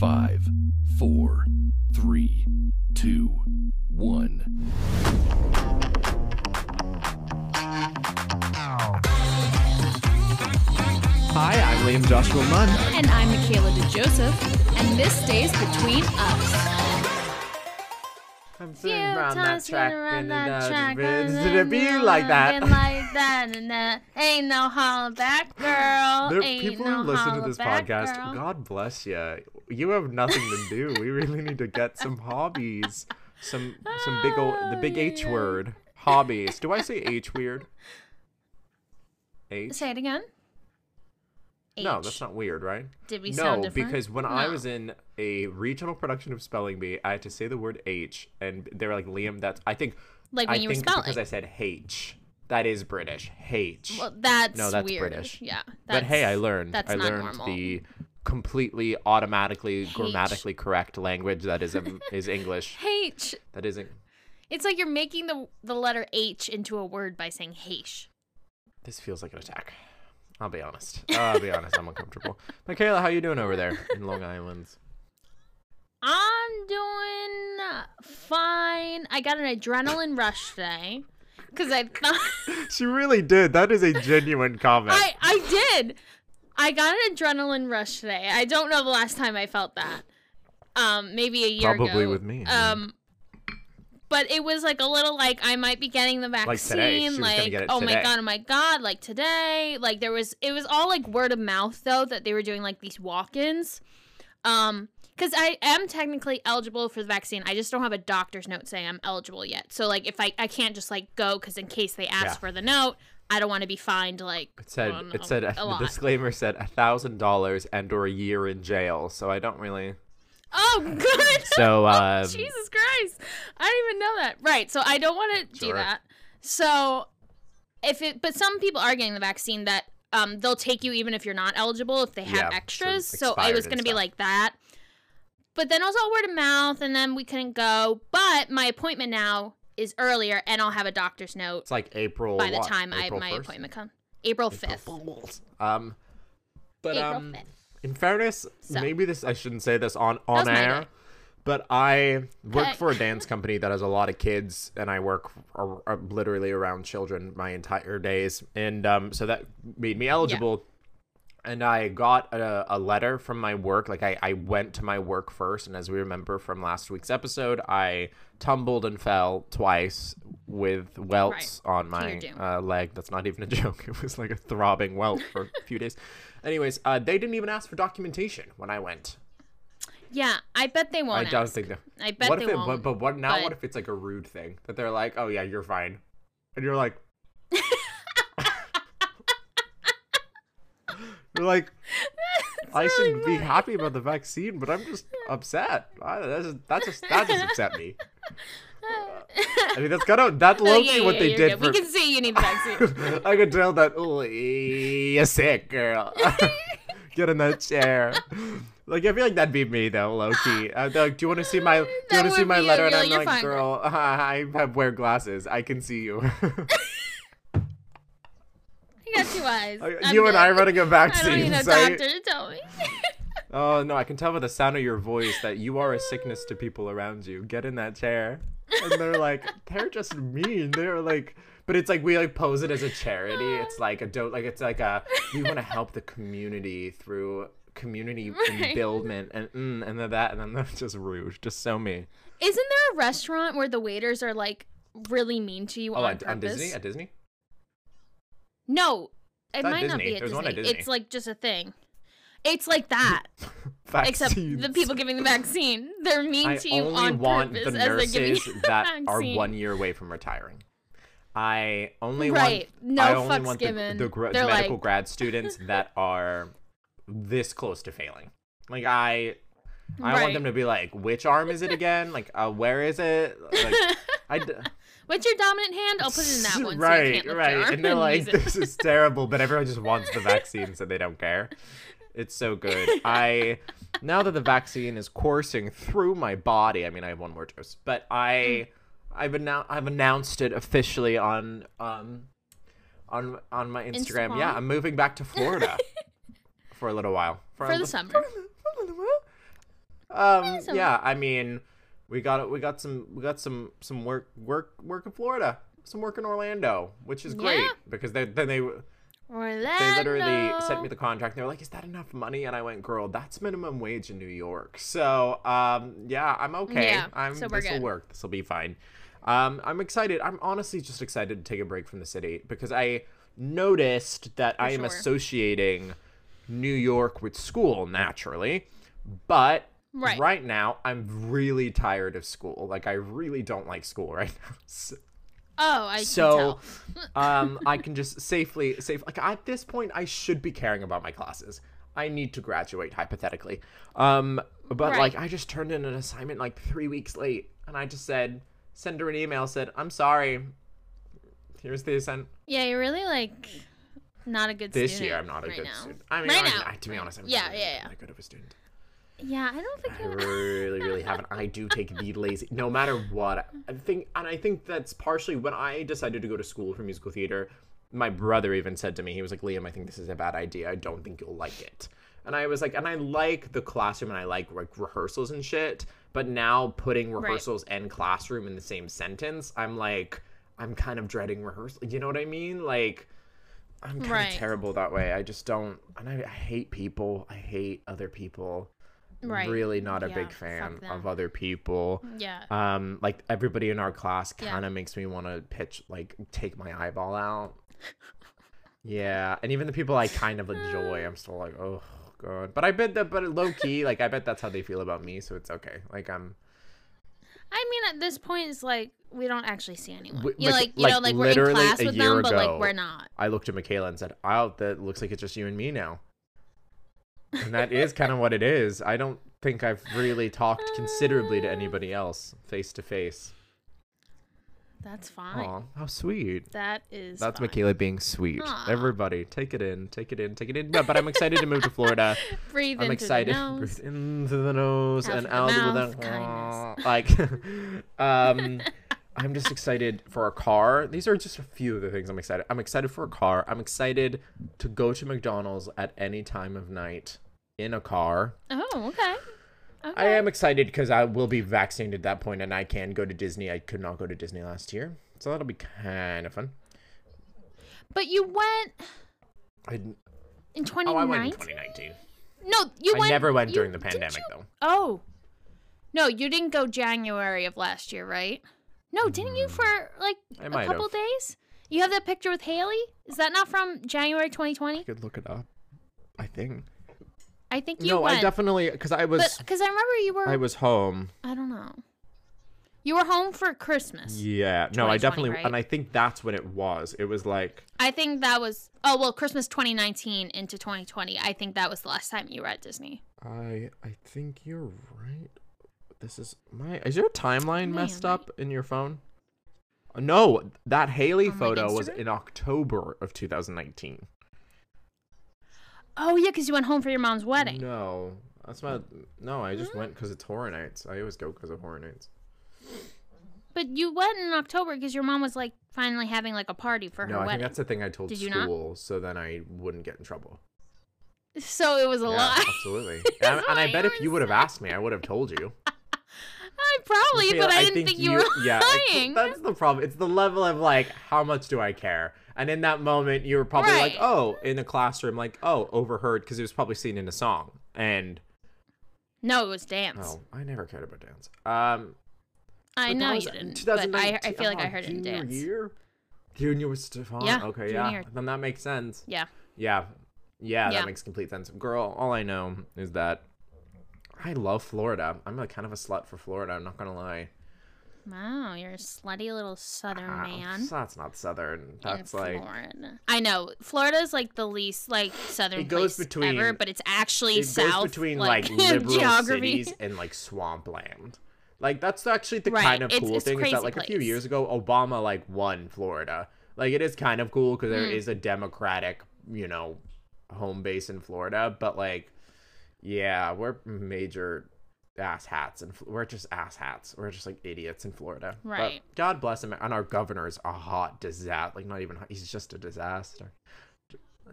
Five, four, three, two, one. Hi, I'm Liam Joshua Munn. And I'm Michaela DeJoseph, and this stays between us. I'm Few sitting around that track, around and that track, did and it be like that? like that, and that ain't no holla back, girl. There ain't people no who listen to this back, podcast. girl. God bless you. You have nothing to do. we really need to get some hobbies. Some some big old the big oh, H Oh, word. Hobbies. Do I say H weird? H? Say it again. No, that's not weird, right? Did we no, sound different? because when I was in a regional production of Spelling Bee, I had to say the word H, and they were like, "Liam, that's." I think. Like when I you were spelling. because I said H. That is British. H. Well, that's no, that's weird. British. Yeah. but hey, I learned. That's I not learned normal. the completely automatically H. grammatically correct language that is um, is English. H. That isn't. It's like you're making the the letter H into a word by saying H. This feels like an attack. I'll be honest. I'll be honest. I'm uncomfortable. Michaela, how you doing over there in Long Island? I'm doing fine. I got an adrenaline rush today because I thought She really did. That is a genuine comment. I I did. I got an adrenaline rush today. I don't know the last time I felt that. Um, maybe a year ago. Probably with me, yeah. Um, but it was like a little like I might be getting the vaccine. Like today, she was gonna like, oh today. my god, oh my god, like today. Like there was, it was all like word of mouth though that they were doing like these walk-ins. Um, because I am technically eligible for the vaccine. I just don't have a doctor's note saying I'm eligible yet. So like if I I can't just like go because in case they ask Yeah. for the note, I don't want to be fined like It said it said a the lot. disclaimer said a thousand dollars and or a year in jail. So I don't really. Oh, good. So um, Jesus Christ. I didn't even know that. Right. So I don't want to do that. So if it, but some people are getting the vaccine that um, they'll take you even if you're not eligible if they have Yeah, extras. So, expired it was going to be like that. But then also word of mouth, and then we couldn't go. But my appointment now is earlier, and I'll have a doctor's note it's like April. by the what? time I my 1st? appointment comes. April April 5th. Fools. Um, but April um, 5th. In fairness, So. maybe this I shouldn't say this on on air, but I work for a dance company that has a lot of kids, and I work ar- ar- literally around children my entire days, and um, so that made me eligible. And I got a, a letter from my work. Like I, I went to my work first, and as we remember from last week's episode, I tumbled and fell twice with welts on my uh, leg. That's not even a joke. It was like a throbbing welt for a few days. Anyways, uh, they didn't even ask for documentation when I went. Yeah, I bet they won't. I don't ask. think that. I bet what they if it? won't. But, but what now? but- What if it's like a rude thing that they're like, "Oh yeah, you're fine," and you're like, like, I That's should really be funny. happy about the vaccine, but I'm just upset. I, that's just, that just that just upset me. I mean, that's kind of that's No, low yeah, what yeah, they did for. We can see you need the vaccine. I could tell that. Oh, you're sick, girl. Get in that chair. Like I feel like that'd be me though, low key. Uh, like, do you want to see my? Do you want to see my letter? you. And I'm like, like, fine, girl, I have wear glasses. I can see you. You got two eyes. I'm you and I good. running a I vaccine I don't need a doctor to tell me. Oh no, I can tell by the sound of your voice that you are a sickness to people around you. Get in that chair. And they're like, they're just mean. They're like, but it's like we like pose it as a charity. It's like a don't like it's like a we want to help the community through community Right. buildment and mm, and then that and then that's just rude, just so mean. Isn't there a restaurant where the waiters are like really mean to you Oh, on at, on Disney? At Disney? No, it might not be at Disney. at Disney. It's like just a thing. It's like that, except the people giving the vaccine. They're mean I to you only on want purpose the as they're giving nurses the that are one year away from retiring. I only Right. want No I only fucks want the, given. the, gra- They're medical like- grad students that are this close to failing. Like I I want them to be like, which arm is it again? Like, uh, where is it? Like, I What's your dominant hand? I'll put it in that one. right, so right. And they're like, it. this is terrible, but everyone just wants the vaccine, so they don't care. It's so good. I now that the vaccine is coursing through my body. I mean, I have one more dose, but I, I've annou- I've announced it officially on um, on on my Instagram. Yeah, I'm moving back to Florida for a little while. for a the li- summer. for a little while. Um, yeah, I mean, we got we got some we got some some work work work in Florida, some work in Orlando, which is great Yeah. because they then they Orlando. they literally sent me the contract. They were like, "Is that enough money?" And I went, "Girl, that's minimum wage in New York." So, um, yeah, I'm okay. Yeah, I'm so this will work. This will be fine. Um, I'm excited. I'm honestly just excited to take a break from the city because I noticed that I am sure. associating New York with school naturally, but Right. right now I'm really tired of school. Like I really don't like school right now. So, Oh, I can so um i can just safely safe like at this point i should be caring about my classes i need to graduate hypothetically um but Right. like i just turned in an assignment like three weeks late and i just said send her an email said i'm sorry here's the assignment Yeah, you're really like not a good this student This year i'm not a right good now. student i mean Right I- now. I- to be honest i'm Yeah, not yeah, yeah. good of a student Yeah, I don't think I really, really haven't. I do take the lazy, no matter what. I think, and I think that's partially when I decided to go to school for musical theater. My brother even said to me, he was like, "Liam, I think this is a bad idea. I don't think you'll like it." And I was like, and I like the classroom and I like like rehearsals and shit. But now putting rehearsals and classroom in the same sentence, I'm like, I'm kind of dreading rehearsal. You know what I mean? Like. I'm kind Right. of terrible that way. I just don't, and I, I hate people. I hate other people Right. really not a Yeah, big fan of other people. Yeah. Um, like everybody in our class kind of makes me want to pitch, like, take my eyeball out. yeah, and even the people I kind of enjoy, I'm still like, oh god. But I bet that, but low key, like, I bet that's how they feel about me, so it's okay. Like, I'm I mean, at this point, it's like we don't actually see anyone. You like- like you like know, like we're in class with them, but like we're not. I looked at Michaela and said, "Oh, that looks like it's just you and me now." And that is kind of what it is. I don't think I've really talked considerably to anybody else face to face. That's fine. Aw, how sweet. That is. That's fine. Michaela being sweet. Aw. Everybody, take it in, take it in, take it in. No, but I'm excited to move to Florida. Breathe I'm into excited. the nose. Breathe into the nose Out and the out mouth, the like. um, I'm just excited for a car. These are just a few of the things I'm excited. I'm excited for a car. I'm excited to go to McDonald's at any time of night in a car. Oh, okay. I am excited because I will be vaccinated at that point and I can go to Disney. I could not go to Disney last year. So that'll be kind of fun. But you went I, in oh, I went in 2019. 2019. No, you I went. I never went you- during the pandemic though. Oh. No, you didn't go January of last year, right? No, didn't you hmm. for like. I a couple have. days? You have that picture with Haley? Is that not from January 2020? I could look it up. I think. I think you no, went. I definitely because I was Because I remember you were. I was home. I don't know. You were home for Christmas. Yeah, no, I definitely, right? and I think that's when it was. It was like I think that was. Oh well, Christmas 2019 into 2020. I think that was the last time you were at Disney. I I think you're right. This is my is your timeline messed up in your phone? Uh, No, that Haley photo was in October of 2019. Oh yeah, because you went home for your mom's wedding. No, that's not. No, I just went because it's horror nights. I always go because of horror nights. But you went in October because your mom was like finally having like a party for her No, I think that's the thing I told Did not? school, so then I wouldn't get in trouble. So it was a Yeah, lie. absolutely. and, and I bet if you would have asked me, I would have told you. I probably, but I didn't think, you, were yeah, I- lying. that's the problem. It's the level of like, how much do I care? And in that moment, you were probably like, oh, in a classroom, like, oh, overheard because it was probably seen in a song. And No, it was dance. oh, I never cared about dance. Um, I know you didn't, but I, I feel like I oh, heard it in dance. Year? Junior was Stefan. Yeah, Okay, yeah. Then that makes sense. Yeah. Yeah. Yeah, Yeah. that makes complete sense. Girl, all I know is that I love Florida. I'm a kind of a slut for Florida. I'm not gonna lie. Wow, you're a slutty little southern Ah, man. That's not southern. That's like Florida. I know Florida's like the least like southern It goes place between- ever, but it's actually it south. goes between like, like, liberal geography. cities and like swampland. Like that's actually the Right, kind of it's- cool it's thing is that like a few years ago Obama like won Florida. Like it is kind of cool because there Mm. is a democratic, you know, home base in Florida, but like yeah, we're major ass hats and we're just ass hats. We're just like idiots in Florida. But Right. God bless him. And our governor's a hot disaster. Like not even hot, he's just a disaster.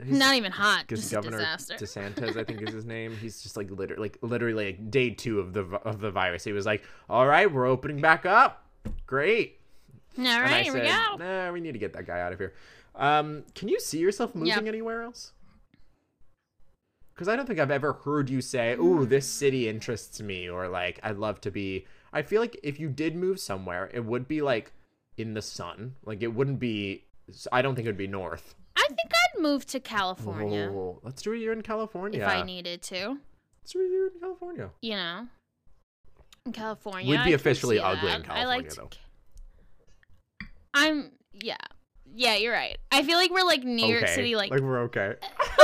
He's- Not even hot, because just a Governor disaster. DeSantis, I think is his name. He's just like literally, like literally, like day two of the of the virus. He was like, "All right, we're opening back up. Great." All and right, here we go. "Nah, we need to get that guy out of here." Um, can you see yourself moving Yeah. anywhere else? Because I don't think I've ever heard you say, "Ooh, this city interests me," or like, "I'd love to be." I feel like if you did move somewhere, it would be like in the sun. Like it wouldn't be. I don't think it would be north. I think I'd move to California Oh, let's do a year in California. if I needed to. Let's do a year in California. You know, in California. We'd be officially ugly in that. I like California, to- I'm yeah, yeah. You're right. I feel like we're like New York. City, like, like we're okay.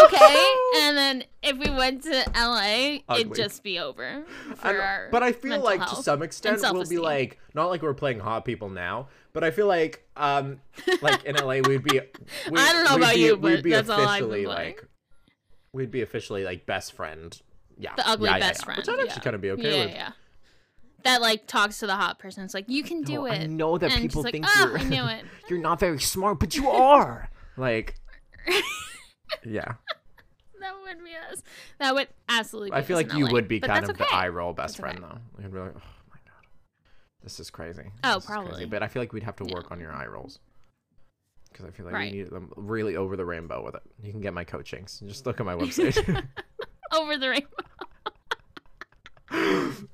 okay, and then if we went to LA, it'd just be over for I our. but I feel like to some extent we'll be like not like we're playing hot people now, but I feel like um like in LA we'd be. We, I don't know about be, you, we'd but be that's all officially playing. like. We'd be officially like best friend. Yeah, the ugly yeah, yeah, best yeah. friend, which I'd actually yeah. kind of be okay yeah, with. Yeah, That like talks to the hot person. It's like you can do No, it. I know that And people she's like, think oh, you're I knew it. you're not very smart, but you are. like, yeah. That would be us. That would absolutely. Be I feel like you LA, would be but kind of the okay. eye roll best That's friend okay. though. You'd be like, oh my god, this is crazy. Oh, This is crazy." probably. But I feel like we'd have to Yeah. work on your eye rolls because I feel like Right. we need them really over the rainbow with it. You can get my coachings. Just look at my website. Over the rainbow.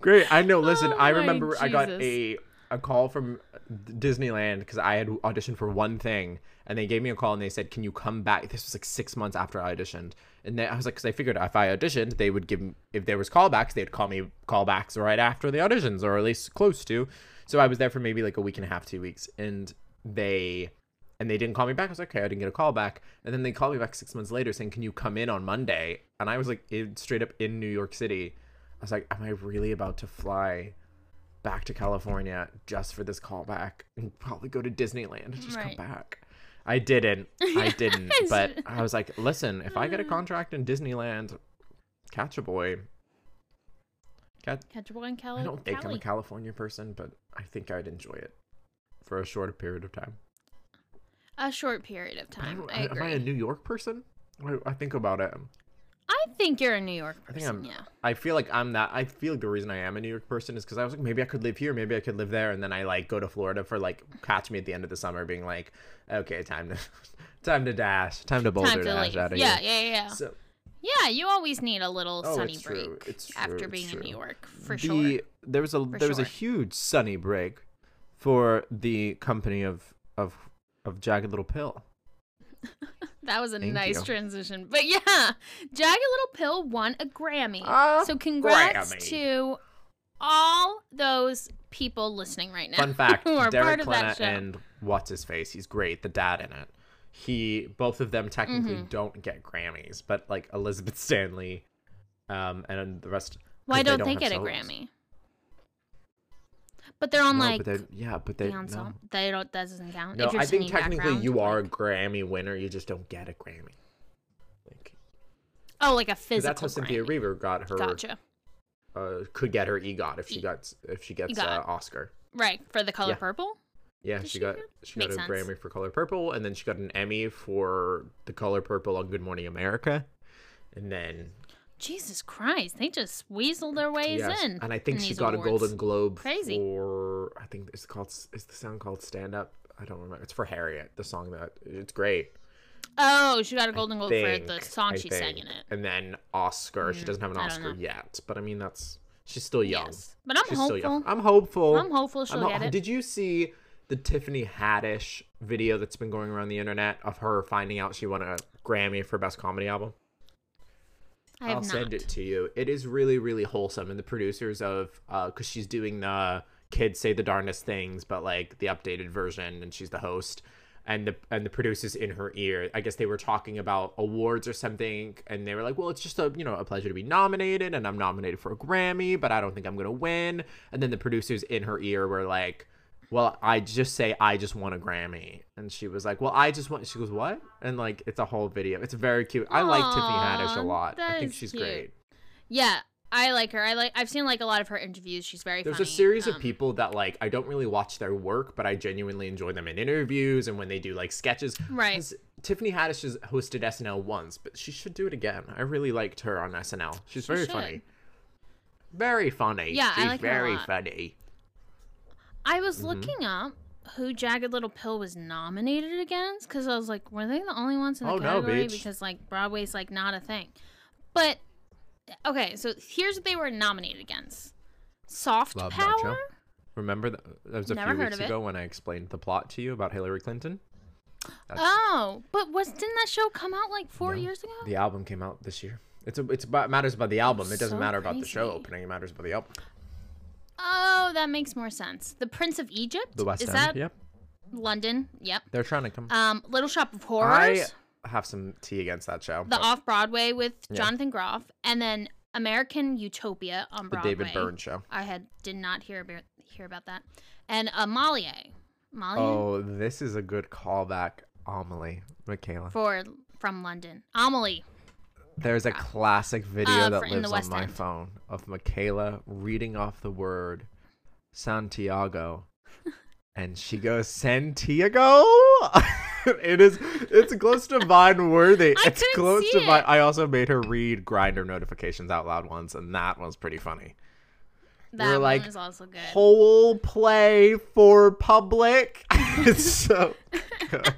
Great. I know. Listen, Oh I remember I got a a call from Disneyland because I had auditioned for one thing, and they gave me a call and they said, "Can you come back?" This was like six months after I auditioned, and then I was like, because I figured if I auditioned, they would give me, if there was callbacks, they'd call me callbacks right after the auditions, or at least close to. So I was there for maybe like a week and a half, two weeks, and they and they didn't call me back. I was like, okay, I didn't get a call back. And then they called me back six months later saying, can you come in on Monday? And I was like, in, straight up in New York City. I was like, am I really about to fly back to California just for this callback and probably go to Disneyland and just Right. come back? I didn't. I didn't. But I was like, listen, if I get a uh. contract in Disneyland, catch a boy. Catch, Catch a boy in Cali. I don't think I'm a California person, but I think I'd enjoy it for a short period of time. a short period of time. don't- I Am. I a New York person? I, I think about it. I think you're a New York I think I'm. yeah. I feel like I'm that. I feel like the reason I am a New York person is because I was like, maybe I could live here, maybe I could live there, and then I like go to Florida for like catch me at the end of the summer, being like, okay, time to, time to dash, time to boulder Time to dash leave. out of Yeah, here. yeah, yeah, yeah. So Yeah, you always need a little Oh, sunny true. break It's after true. being in. New York, for the sure. there was a For there was a huge sunny break for the company of of of Jagged Little Pill. That was a Thank nice you. transition. But yeah, Jagged Little Pill won a Grammy. A so congrats Grammy. to all those people listening right now. Fun fact: who are Derek part of that show. and what's his face? He's great. The dad in it. He both of them technically Mm-hmm. don't get Grammys, but like Elizabeth Stanley, um, and the rest. Why don't they, have get a. Grammy? But they're on No, like but they're, yeah, but they the no. They don't. That doesn't count. No, if you're I think technically background, you are a Grammy winner. You just don't get a Grammy. Like, oh, like a physical. that's how Cynthia Erivo got her. Gotcha. Uh, could get her EGOT if she got if she gets uh, Oscar. Right for the color Yeah. purple. Yeah, she, she got she got a sense. Grammy for Color Purple, and then she got an Emmy for the Color Purple on Good Morning America, and then Jesus Christ, they just weasel their ways yes, in. and I think in she got a. Golden Globe Crazy. for I think it's called is the song called Stand Up. I don't remember. It's for Harriet. The song that it's great. Oh, she got a Golden Globe for the song I she sang in it. And then Oscar. she Mm, doesn't have an Oscar yet, but I mean that's she's still young. Yes, but I'm she's still hopeful. young. I'm hopeful. I'm hopeful she'll I'm ho- get it. Did you see the Tiffany Haddish video that's been going around the internet of her finding out she won a Grammy for Best Comedy Album? I have I'll not. send it to you. It is really, really wholesome. And the producers of, uh, because she's doing the kids say the darndest things, but like the updated version, and she's the host. And the and the producers in her ear, I guess they were talking about awards or something, and they were like, "Well, it's just a you know a pleasure to be nominated, and I'm nominated for a Grammy, but I don't think I'm gonna win." And then the producers in her ear were like, well, I just say I just won a Grammy, and she was like, "Well, I just want." She goes, "What?" And like, it's a whole video. It's very cute. I like Tiffany Haddish a lot. I think she's cute. great. Yeah, I like her. I like. I've seen like a lot of her interviews. She's very. There's funny. a series Um, of people that like I don't really watch their work, but I genuinely enjoy them in interviews and when they do like sketches. Right. Tiffany Haddish has hosted SNL once, but she should do it again. I really liked her on SNL. She's very should. funny. Very funny. Yeah, I She's like her a very funny. I Mm-hmm. was looking up who Jagged Little Pill was nominated against because I was like, were they the only ones in the Oh, no, category? bitch. Because like Broadway's like not a thing. But okay, so here's what they were nominated against: Soft Love. Power. Remember that, that was a Never few weeks ago when I explained the plot to you about Hillary Clinton. That's, Oh, but was didn't that show come out like four No. years ago? The album came out this year. It's a, it's about it matters about the album. It doesn't So matter about the show opening. It matters about the album. Oh, that makes more sense. The Prince of Egypt. The West Is End. that Yep. London? Yep. They're trying to come. Um, Little Shop of Horrors. I have some tea against that show. the but Off Broadway with Yeah. Jonathan Groff, and then American Utopia on Broadway. the David Byrne show. I had did not hear about hear about that, and Amalie, Amalie Oh, this is a good callback, Amelie, Michaela. for from London. Amelie. There's a classic video Uh, that lives on my End. phone of Michaela reading off the word Santiago, and she goes Santiago. it is. It's close to Vine worthy. It's close to Vine. it. I also made her read Grindr notifications out loud once, and that was pretty funny. That You're one like, is also good. Whole play for public. it's so good.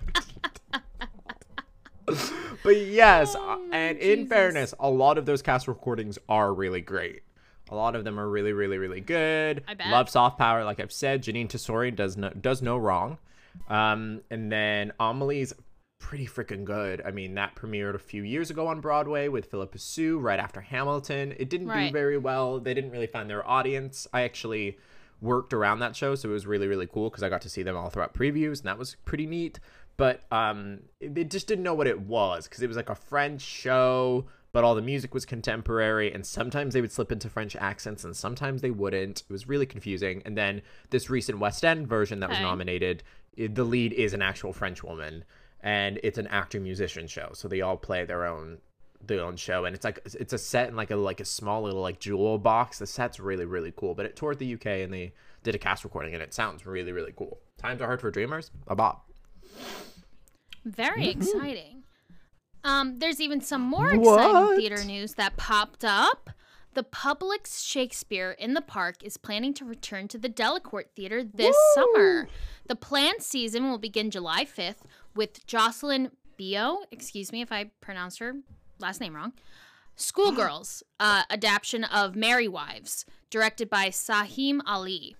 But yes, uh, Oh, and in fairness, a lot of those cast recordings are really great. A lot of them are really, really, really good. I bet. Love soft power, like I've said. Jeanine Tesori does no does no wrong. Um, and then Amelie's pretty freaking good. I mean, that premiered a few years ago on Broadway with Phillipa Soo right after Hamilton. It didn't Right. do very well. They didn't really find their audience. I actually worked around that show, so it was really, really cool because I got to see them all throughout previews, and that was pretty neat. But um, it- just didn't know what it was because it was like a French show, but all the music was contemporary, and sometimes they would slip into French accents, and sometimes they wouldn't. It was really confusing. And then this recent West End version that was Okay. nominated, it, the lead is an actual French woman, and it's an actor musician show, so they all play their own their own show and it's like it's a set in like a like a small little like jewel box the set's really really cool but it toured the uk and they did a cast recording and it sounds really really cool times are hard for dreamers a bop Very exciting. Um, there's even some more exciting What? theater news that popped up. The Public's Shakespeare in the Park is planning to return to the Delacorte Theater this summer. The planned season will begin July 5th with Jocelyn Bioh, excuse me if I pronounce her last name wrong, Schoolgirls, uh, adaptation of Merry Wives, directed by Saheem Ali.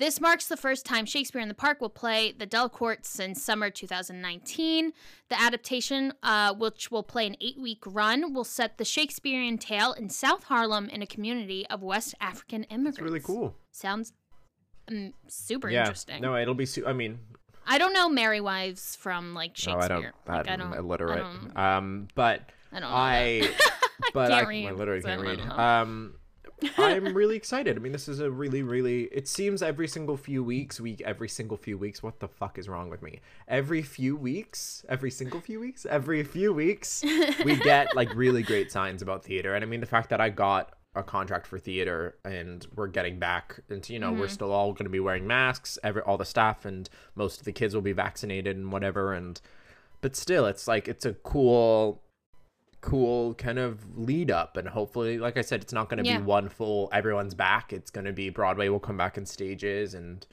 This marks the first time Shakespeare in the Park will play the Delacorte since summer 2019. The adaptation, uh, which will play an eight week run, will set the Shakespearean tale in South Harlem in a community of West African immigrants. it's really cool Sounds um, super yeah interesting. no it'll be su- i mean I don't know Merry Wives from like Shakespeare. no i don't like, I i'm don't illiterate I don't, um but I don't i but Can't i, read, I literally can't read um I'm really excited. I mean, this is a really, really. It seems every single few weeks, week, every single few weeks. What the fuck is wrong with me? Every few weeks, every single few weeks, every few weeks, we get like really great signs about theater. And I mean, the fact that I got a contract for theater and we're getting back into, you know, we're mm-hmm. still all going to be wearing masks. Every all the staff and most of the kids will be vaccinated and whatever. And but still, it's like it's a cool cool kind of lead up and hopefully like i said it's not going to Yeah. be one full everyone's back. It's going to be broadway will come back in stages and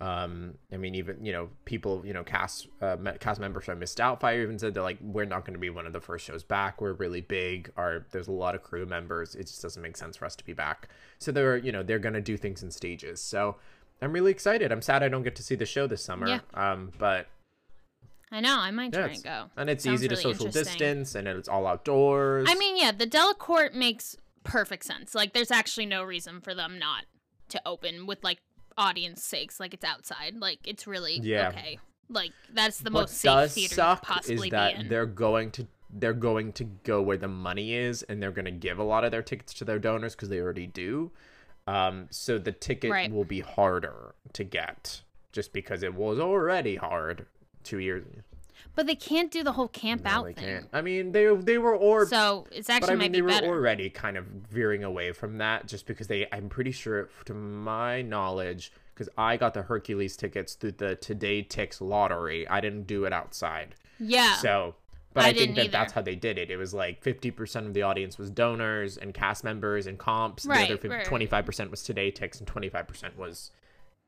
um i mean even you know people you know cast uh, cast members from Mrs. Doubtfire even said they're like we're not going to be one of the first shows back. We're really big. Our there's a lot of crew members. It just doesn't make sense for us to be back. So they're you know they're going to do things in stages. So i'm really excited. I'm sad i don't get to see the show this summer. Yeah. um but I know. I might try and go. and it's Sounds easy to really social distance and it's all outdoors I mean, yeah, the Delacorte makes perfect sense. Like, there's actually no reason for them not to open with like audience sakes. Like, it's outside. Like, it's really Yeah. okay. Like, that's the what most safe theater suck possibly is that they're going to they're going to go where the money is and they're going to give a lot of their tickets to their donors because they already do um, so the ticket Right. will be harder to get just because it was already hard two years But they can't do the whole camp No, out they thing. can't. i mean they they were or So it's actually but I mean, might they be were better. already kind of veering away from that just because they, I'm pretty sure, to my knowledge, because I got the Hercules tickets through the TodayTix lottery. I didn't do it outside. Yeah. So, but I I, think that either. that's how they did it. It was like 50% of the audience was donors and cast members and comps. Right, the other right, right. 25% was TodayTix and 25% was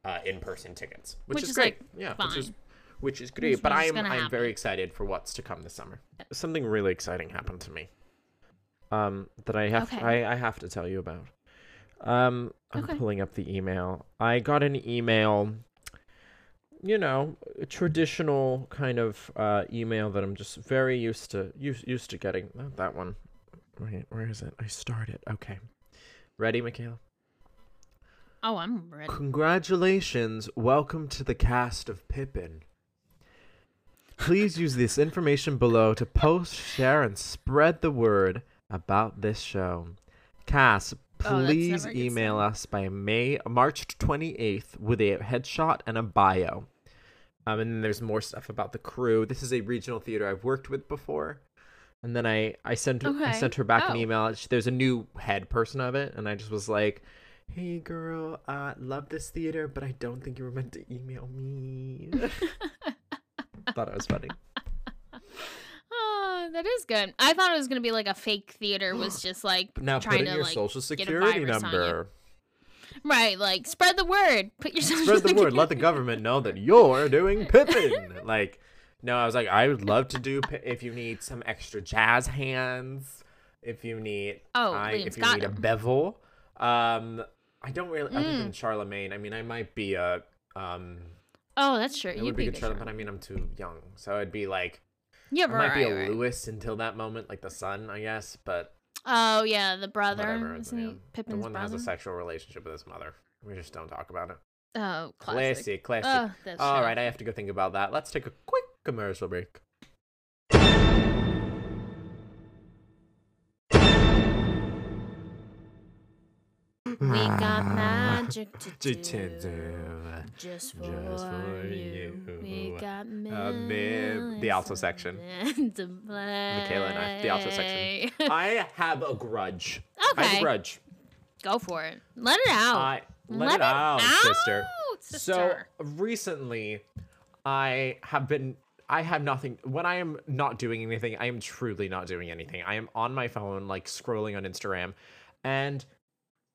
uh, in-person tickets, which, Which is, is, great. like, yeah, which is fine. Which is great. but which is I'm I'm happen. very excited for what's to come this summer. Something really exciting happened to me. Um, that I have Okay. I, I have to tell you about. Um, I'm Okay. pulling up the email. I got an email. You know, a traditional kind of uh, email that I'm just very used to used, used to getting. Not that one. Wait, where is it? I started. Okay. Ready, Michaela? Oh, I'm ready. Congratulations. Welcome to the cast of Pippin. Please use this information below to post, share, and spread the word about this show. Cass, Oh, please good email us by May March 28th with a headshot and a bio. Um, and then there's more stuff about the crew. This is a regional theater I've worked with before. And then I, I sent her, I sent her back an Oh. email. There's a new head person of it, and I just was like, "Hey girl, uh, love this theater, but I don't think you were meant to email me." Thought it was funny. Oh, that is good. I thought it was gonna be like a fake theater was just like But now trying put in to your like social get a security virus on you. number. right, like spread the word. Put your social Spread the word. Let the government know that you're doing Pippin. Like, no, I was like, I would love to do if you need some extra jazz hands. If you need, Oh, I, if you need a 'em. bevel. Um, I don't really. Other Mm. than Charlemagne, I mean, I might be a. Um, Oh, that's true. You'd would be be a good good but I mean, I'm too young, so it'd be like Yeah, I might be right, a right. Lewis until that moment, like the son, I guess. But Oh yeah, the brother. whatever. Isn't yeah. he The Pippin's one that has a sexual relationship with his mother. We just don't talk about it. Oh, classic. Classic, classic. Oh, All right, I have to go think about that. Let's take a quick commercial break. We got magic to To do. Just for, Just for you. We you. got uh, mid- the alto section. To play. Michaela and I, the alto section. I have a grudge. I have Okay. a grudge. Go for it. Let it out. I let, it out, sister. out, So recently, I have been. I have nothing. When I am not doing anything, I am truly not doing anything. I am on my phone, like scrolling on Instagram, and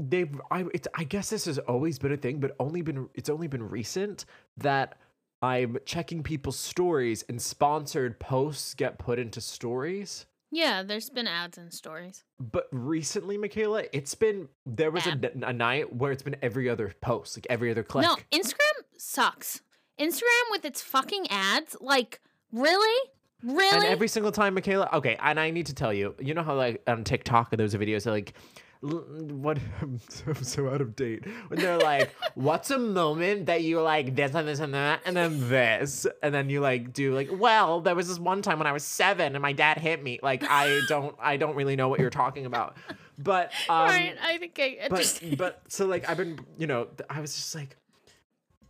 they've. I. It's. I guess this has always been a thing, but only been. It's only been recent that I'm checking people's stories and sponsored posts get put into stories. yeah, there's been ads and stories. But recently, Michaela, it's been there was a, a night where it's been every other post, like every other click. No, Instagram sucks. Instagram with its fucking ads, like really, really. And every single time, Michaela. Okay, and I need to tell you, you know how like on TikTok there's a videos that like, what? I'm so, so out of date. When they're like, "What's a moment that you like this and this and that, and then this, and then you like do like, well, there was this one time when I was seven and my dad hit me. Like, I don't, I don't really know what you're talking about, but um, right, I think I but but so like I've been you know I was just like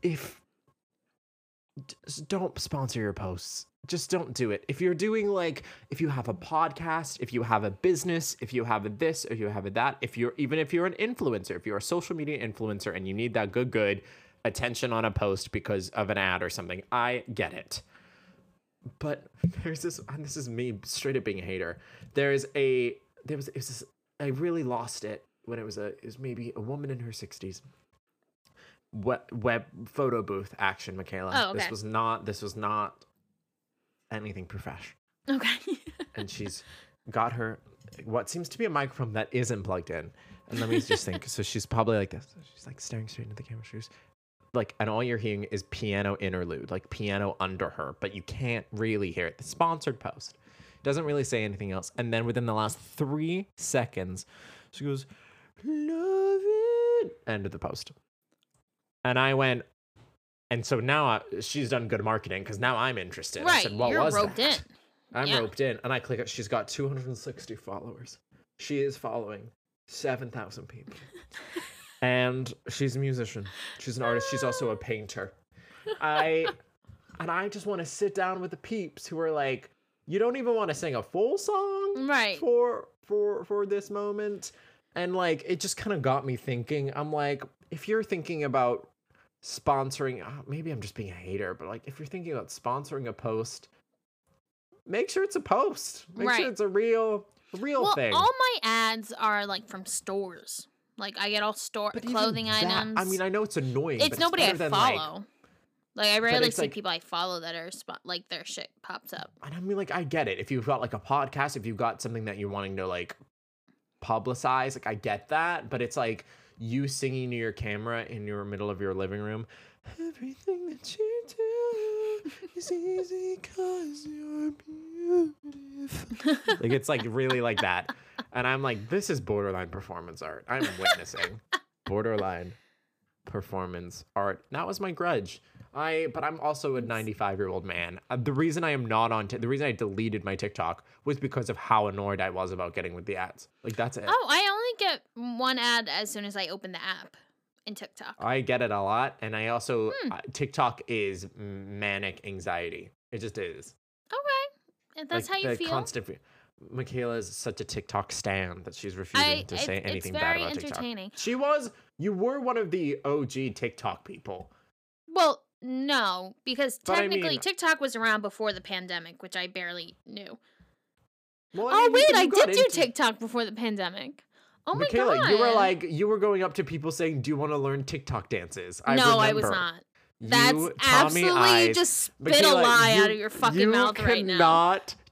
if just don't sponsor your posts just don't do it. If you're doing like if you have a podcast if you have a business if you have a this if you have a that if you're even if you're an influencer if you're a social media influencer and you need that good good attention on a post because of an ad or something i get it. But there's this and this is me straight up being a hater. There's a there was it was this i really lost it when it was a it was maybe a woman in her 60s web, web photo booth action michaela. Oh, okay. this was not this was not anything professional okay. and she's got her what seems to be a microphone that isn't plugged in. And let me just think. So she's probably like this. She's like staring straight into the camera. She's like, and all you're hearing is piano interlude, like piano under her, but you can't really hear it. The sponsored post doesn't really say anything else. And then within the last three seconds, she goes, "Love it," end of the post. And I went, and so now I, she's done good marketing because now I'm interested. I right, said, "What you're was roped that?" in. I'm Yeah. roped in, and I click it. She's got 260 followers. She is following 7,000 people, and she's a musician. She's an artist. She's also a painter. I, and I just want to sit down with the peeps who are like, you don't even want to sing a full song, Right. For for for this moment, and like it just kind of got me thinking. I'm like, if you're thinking about sponsoring, uh, maybe I'm just being a hater, but like if you're thinking about sponsoring a post make sure it's a post. Make Right. sure it's a real, real well, thing. all my ads are like from stores. Like I get all store But clothing that- items. I mean, I know it's annoying. but it's nobody I better than, like- follow. Like, I rarely see like- people I follow that are spot like their shit pops up. and I mean, like, I get it. If you've got like a podcast, if you've got something that you're wanting to like publicize, like, I get that. But it's like you singing to your camera in your middle of your living room. Everything that you do is easy because you're beautiful. like, it's like really like that. And I'm like, this is borderline performance art. I'm witnessing borderline performance art. That was my grudge. I, but I'm also a 95 year old man. Uh, the reason I am not on, t- the reason I deleted my TikTok was because of how annoyed I was about getting with the ads. Like that's it. Oh, I only get one ad as soon as I open the app in TikTok. I get it a lot, and I also Hmm. uh, TikTok is manic anxiety. It just is. Okay, if that's Like, how you feel. Constant. Michaela is such a TikTok stan that she's refusing I, to say anything bad about TikTok. entertaining. She was. You were one of the OG TikTok people. Well, no, because But I technically mean- TikTok was around before the pandemic, which I barely knew. Well, oh mean, wait, I did do TikTok before the pandemic. Oh my Michaela, god. you were like you were going up to people saying, "Do you want to learn TikTok dances?" I no, I was remember. not. That's Tommy absolutely Eyes- just spit Michaela, a lie you- out of your fucking you mouth right now.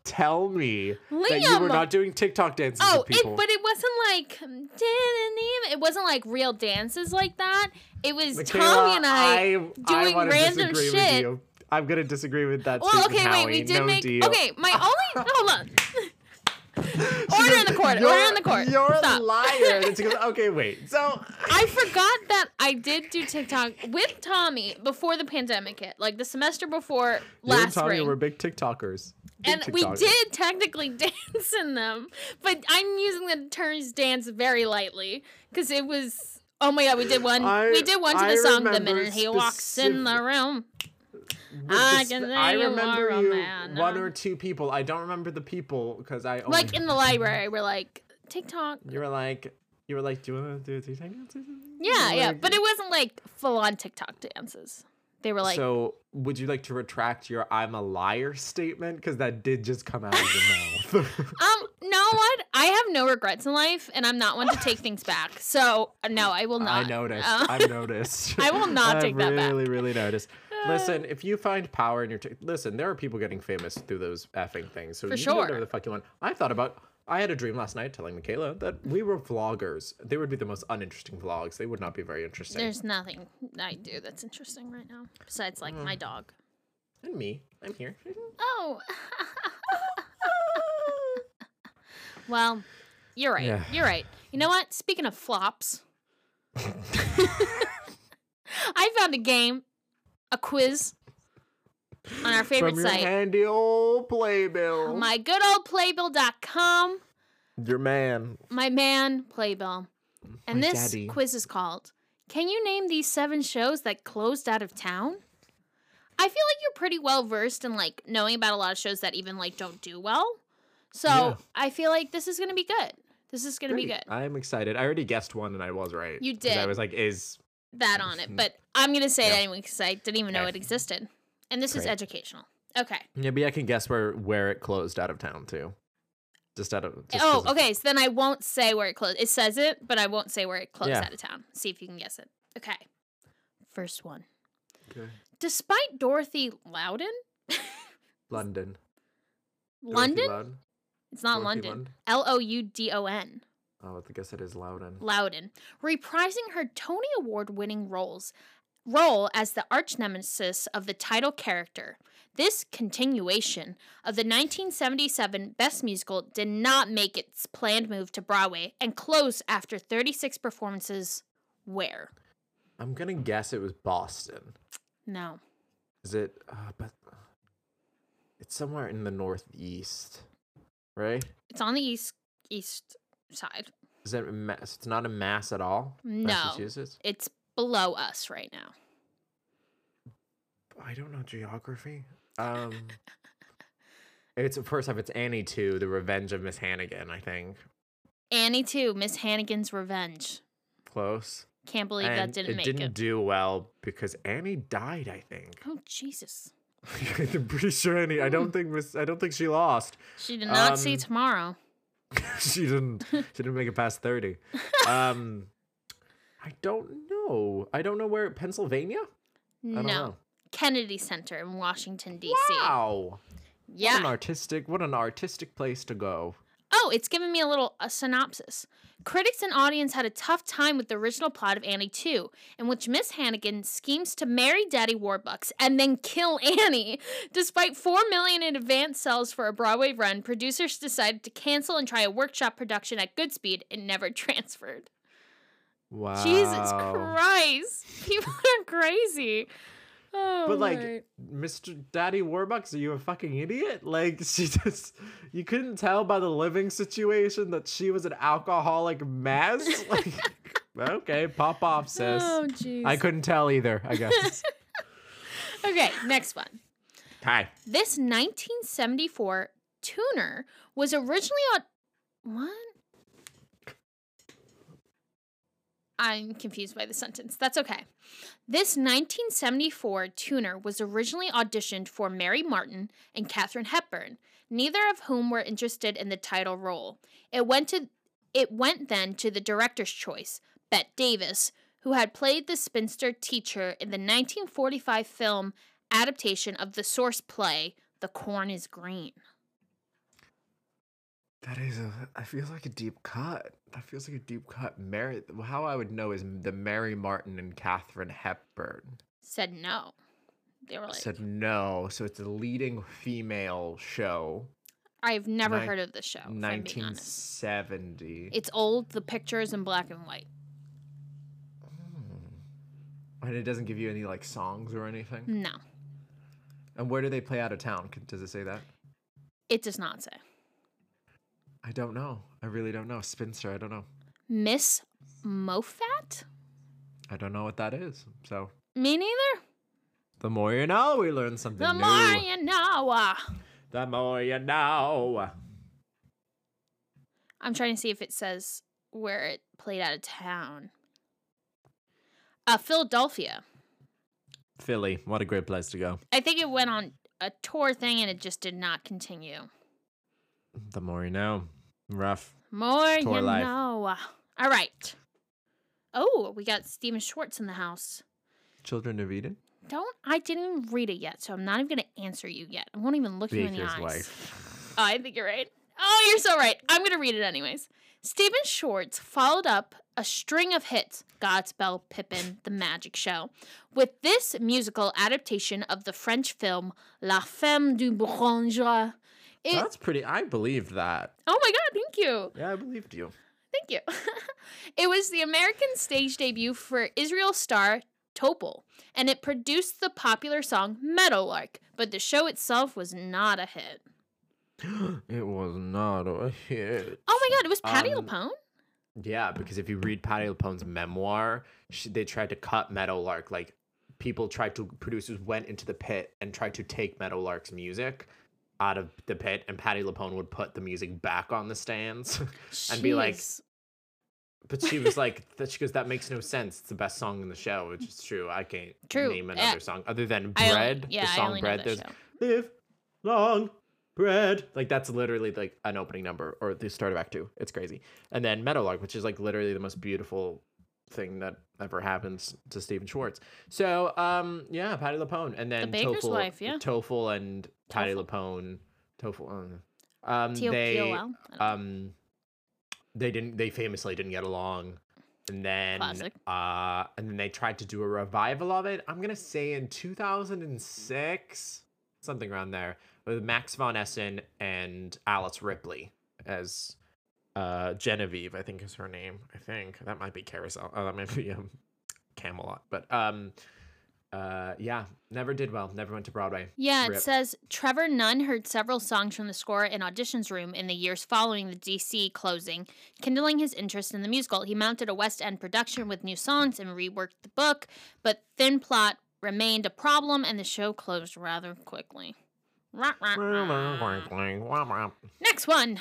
Tell me that you were not doing TikTok dances Oh, with people. it, but it wasn't like um, didn't. It wasn't like real dances like that. It was Michaela, Tommy and I. I, I doing wanna random shit. I'm gonna disagree with that. well, okay, wait, Howie. we did no make. deal. Okay, my only hold on. Order goes, in the court. Order in the court. You're Stop. a liar. And she goes, okay, wait. So I forgot that I did do TikTok with Tommy before the pandemic hit, like the semester before last you and Tommy spring. were big TikTokers. And we did technically dance in them, but I'm using the terms dance very lightly because it was. Oh my god, we did one. I- we did one to I the song "The Minute He Walks in the Room." I the can I remember you man. one um or two people. I don't remember the people because I only, Like in the library, we're like TikTok. you were like you were like, do you want to do a TikTok? dance?" Yeah, yeah, Like- but it wasn't like full on TikTok dances. They were like, so, would you like to retract your "I'm a liar" statement? Because that did just come out of your mouth. um, no, what? I have no regrets in life, and I'm not one to take things back. So uh, no, I will not. I noticed. Uh, I've noticed. I will not take that back. Really, really noticed. Listen, if you find power in your, t- listen, there are people getting famous through those effing things. So For you sure. whatever the fuck you want. I thought about. I had a dream last night telling Michaela that we were vloggers. They would be the most uninteresting vlogs. They would not be very interesting. There's nothing I do that's interesting right now besides like Mm. my dog. And me, I'm here. Oh. well, you're right. Yeah. You're right. You know what? Speaking of flops, I found a game, a quiz on our favorite From your site, handy old playbill. my good old playbill.com. your man. My man, Playbill. And My this daddy. quiz is called Can you name these seven shows that closed out of town? I feel like you're pretty well versed in like knowing about a lot of shows that even like don't do well. So Yeah. I feel like this is gonna be good. This is gonna be good. I'm excited. I already guessed one and I was right. You did. I was like, is That on it. But I'm gonna say Yeah. it anyway because I didn't even know it existed. And this is educational. Okay. maybe I can guess where where it closed out of town too. Just out of. Just oh, of- okay. So then I won't say where it closed. It says it, but I won't say where it closed Yeah. out of town. See if you can guess it. Okay. First one. Okay. Despite Dorothy Loudon, London. London? It's not Dorothy London. L O U D O N. Oh, I guess it is Loudon. Loudon, reprising her Tony Award winning roles role as the arch nemesis of the title character. This continuation of the 1977 Best Musical did not make its planned move to Broadway and closed after 36 performances. Where? I'm gonna guess it was Boston. No. Is it? Uh, but it's somewhere in the northeast, right? It's on the east east side. Is it? It's not a Mass at all. No. Massachusetts. It's below us right now. I don't know geography. Um, it's first off, it's Annie two, The Revenge of Miss Hannigan. I think Annie too, Miss Hannigan's Revenge. close. Can't believe that didn't it make didn't it. do well because Annie died. I think. Oh Jesus. I'm pretty sure Annie. I don't think Miss. I don't think she lost. She did not see Um, tomorrow. she didn't. She didn't make it past thirty. Um, I don't know. Oh, I don't know where Pennsylvania. I No. don't know. Kennedy Center in Washington, D.C. Wow. What an Yeah. artistic. What an artistic place to go. Oh, it's giving me a little a synopsis. Critics and audience had a tough time with the original plot of Annie 2, in which Miss Hannigan schemes to marry Daddy Warbucks and then kill Annie. Despite 4 million in advance sales for a Broadway run, producers decided to cancel and try a workshop production at Goodspeed and never transferred. Wow. Jesus Christ. People are crazy. Oh, But like, my. Mr. Daddy Warbucks, are you a fucking idiot? Like, she just you couldn't tell by the living situation that she was an alcoholic mess. Like, okay, pop off, oh, sis. Oh, jeez. I couldn't tell either. I guess. Okay, next one. Hi. This 1974 tuner was originally on. What? I'm confused by the sentence. That's okay. This 1974 tuner was originally auditioned for Mary Martin and Katharine Hepburn, neither of whom were interested in the title role. It went to it went then to the director's choice, Bette Davis, who had played the spinster teacher in the 1945 film adaptation of the source play The Corn is Green. That is a. I feel like a deep cut. That feels like a deep cut. Mary. How I would know is the Mary Martin and Katharine Hepburn Said no. They were like, said no. So it's a leading female show. I've never Nin- heard of this show. if I'm being honest. 1970. It's old. The picture is in black and white. Hmm. And it doesn't give you any like songs or anything. No, And where do they play out of town? Does it say that? it does not say. I don't know. I really don't know. Spinster. I don't know. Miss Moffat? I don't know what that is. So Me neither. the more you know, we learn something The new. more you know. Uh, The more you know. I'm trying to see if it says where it played out of town. Uh, Philadelphia. Philly. What a great place to go. I think it went on a tour thing and it just did not continue. The more you know. Rough. More Tour you life. know. All right. Oh, we got Stephen Schwartz in the house. Children of Eden. Don't I didn't even read it yet, so I'm not even gonna answer you yet. I won't even look you in the Baker's eyes. wife. Oh, I think you're right. Oh, you're so right. I'm gonna read it anyways. Stephen Schwartz followed up a string of hits, Godspell, Pippin, The Magic Show, with this musical adaptation of the French film La Femme du Boulanger. It, That's pretty. I believed that. oh my god, thank you. Yeah, I believed you. Thank you. it was the American stage debut for Israel star Topol, and it produced the popular song Meadowlark, but the show itself was not a hit. it was not a hit. Oh my god, it was Patti Um, LuPone? Yeah, because if you read Patti LuPone's memoir, she, they tried to cut Meadowlark. Like people tried to producers went into the pit and tried to take Meadowlark's music out of the pit, and Patti LuPone would put the music back on the stands and be like, But she was like, that she goes, that makes no sense. It's the best song in the show, which is true. I can't True. name Yeah. another song other than I Bread. yeah, the song Bread. There's show. Live Long Bread. Like that's literally like an opening number or the start of Act Two. It's crazy. And then Meadowlark, which is like literally the most beautiful thing that ever happens to Stephen Schwartz. So um yeah, Patti LuPone. And then Baker's Toffel, wife, yeah. Toffel and Patti. LuPone. Toffel. I don't know. Um, they P O L? I don't know. um they didn't they famously didn't get along and then Classic. uh and then they tried to do a revival of it i'm gonna say in 2006 something around there with max von essen and alice ripley as uh genevieve i think is her name i think. That might be carousel. Oh that might be um camelot. But um uh yeah never did well. Never went to broadway. Yeah, it says Trevor Nunn heard several songs from the score in auditions room in the years following the DC closing, kindling his interest in the musical. He mounted a West End production with new songs and reworked the book, but thin plot remained a problem and the show closed rather quickly. Next one.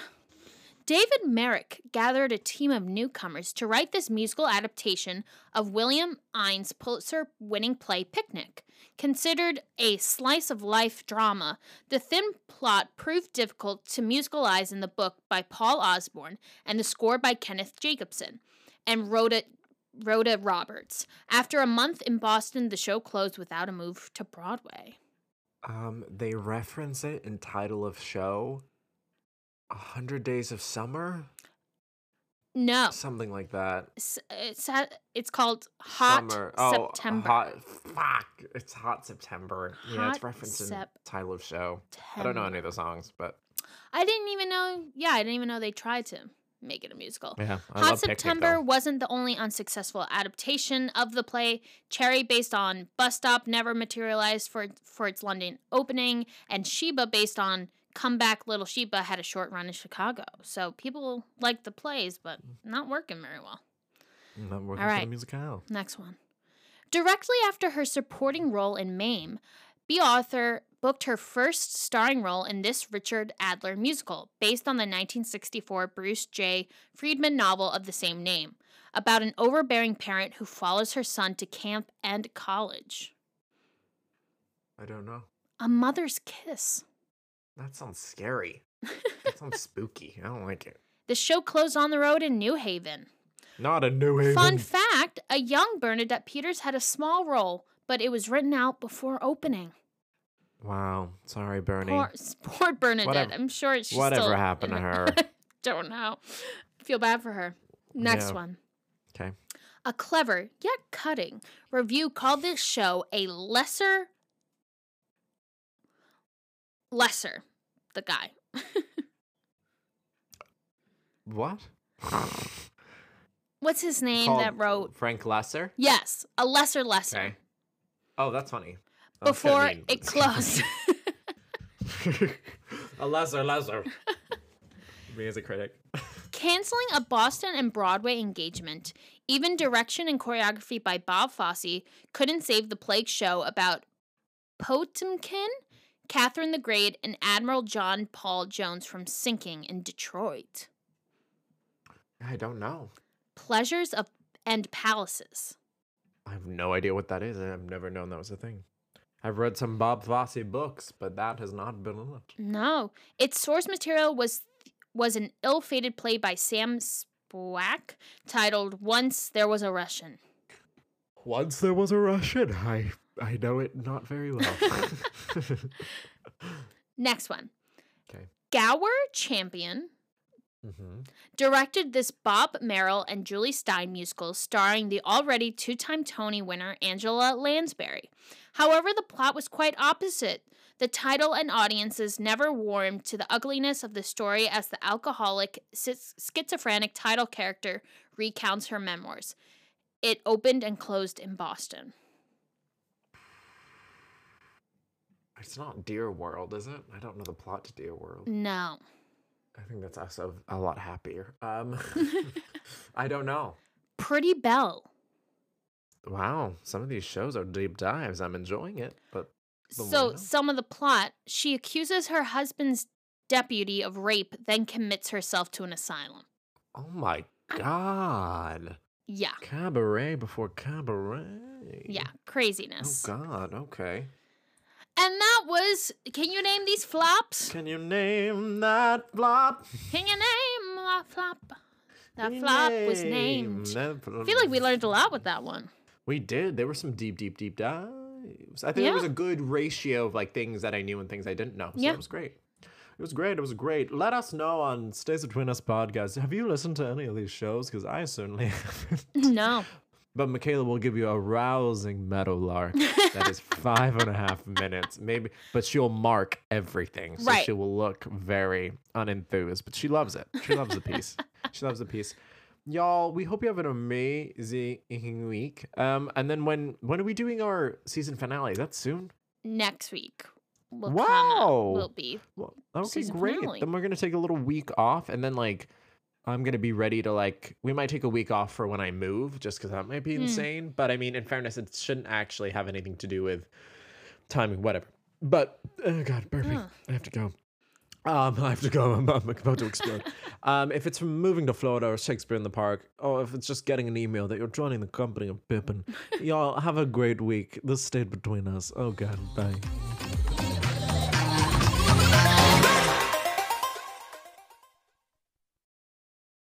David Merrick gathered a team of newcomers to write this musical adaptation of William Inge's Pulitzer winning play Picnic. Considered a slice of life drama, the thin plot proved difficult to musicalize in the book by Paul Osborn and the score by Kenneth Jacobson and Rhoda, Rhoda Roberts. After a month in Boston, the show closed without a move to Broadway. Um, they reference it in title of show. A hundred days of summer, No, something like that. s- it's it's called Hot summer. Oh, September. hot. Fuck! It's hot September. yeah, it's Hot referenced Sep- title of show. I don't know any of the songs, but I didn't even know. Yeah, I didn't even know they tried to make it a musical. yeah, I Hot Picnic, September though. wasn't the only unsuccessful adaptation of the play. Cherry, based on Bus Stop, never materialized for for its London opening, and Sheba, based on Comeback Little Sheba, had a short run in Chicago. So people liked the plays, but mm. not working very well. Not working All for the musicale. Next one. Directly after her supporting role in Mame, Bea Arthur booked her first starring role in this Richard Adler musical, based on the 1964 Bruce J. Friedman novel of the same name, about an overbearing parent who follows her son to camp and college. I don't know. A Mother's Kiss. That sounds scary. that sounds spooky. I don't like it. The show closed on the road in New Haven. Not a New Haven. Fun fact a young Bernadette Peters had a small role, but it was written out before opening. Wow. Sorry, Bernie. Poor, poor Bernadette. Whatever- I'm sure she's whatever still happened to her. Don't know. Feel bad for her. Next Yeah. one. Okay. A clever yet cutting review called this show a lesser. Loesser, the guy. What? What's his name Called that wrote? Frank Loesser. Yes, a lesser Loesser. Okay. Oh, that's funny. That's Before mean, it closed. a lesser Loesser. Me as a critic. Canceling a Boston and Broadway engagement, even direction and choreography by Bob Fosse couldn't save the plague show about Potemkin, Catherine the Great, and Admiral John Paul Jones from sinking in Detroit. I don't know. Pleasures of and Palaces. I have no idea what that is. I've never known that was a thing. I've read some Bob Fosse books, but that has not been it. No, its source material was was an ill-fated play by Sam Spewack titled "Once There Was a Russian." Once there was a Russian. I I know it not very well. Next one. Okay. Gower Champion hmm directed this Bob Merrill and Jule Styne musical starring the already two time Tony winner Angela Lansbury. However, the plot was quite opposite. The title and audiences never warmed to the ugliness of the story as the alcoholic, schizophrenic title character recounts her memoirs. It opened and closed in Boston. It's not Dear World, is it? I don't know the plot to Dear World. No. I think that's also a lot happier. Um, I don't know. Prettybelle. Wow, some of these shows are deep dives. I'm enjoying it, but So, some of the plot she accuses her husband's deputy of rape, then commits herself to an asylum. oh my god, Yeah. cabaret before cabaret. Yeah. Craziness. Oh Craziness. god. Okay. And that was can you name these flops? Can you name that flop? Can you name that flop? That Can flop was named. that I feel like we learned a lot with that one. We did. There were some deep, deep, deep dives. I think there was a good ratio of like things that I knew and things I didn't know. So Yeah. it was great. It was great. It was great. Let us know on Stays Between Us podcast. Have you listened to any of these shows? Because I certainly haven't. No. But Michaela will give you a rousing meadowlark that is five and a half minutes, maybe. But she'll mark everything, so Right. she will look very unenthused. But she loves it. She loves the piece. she loves the piece. Y'all, we hope you have an amazing week. Um, and then when when are we doing our season finale? That's soon? Next week will Wow. Will be. Well, okay, great. finale. Then we're gonna take a little week off, and then like I'm gonna be ready to like. We might take a week off for when I move, just because that might be Hmm. insane. But I mean, in fairness, it shouldn't actually have anything to do with timing, whatever. But oh god, burping. Ugh. I have to go. Um, I have to go. I'm, I'm about to explode. um, if it's from moving to Florida or Shakespeare in the Park, or if it's just getting an email that you're joining the company of Pippin, y'all have a great week. This stayed between us. Oh God, bye.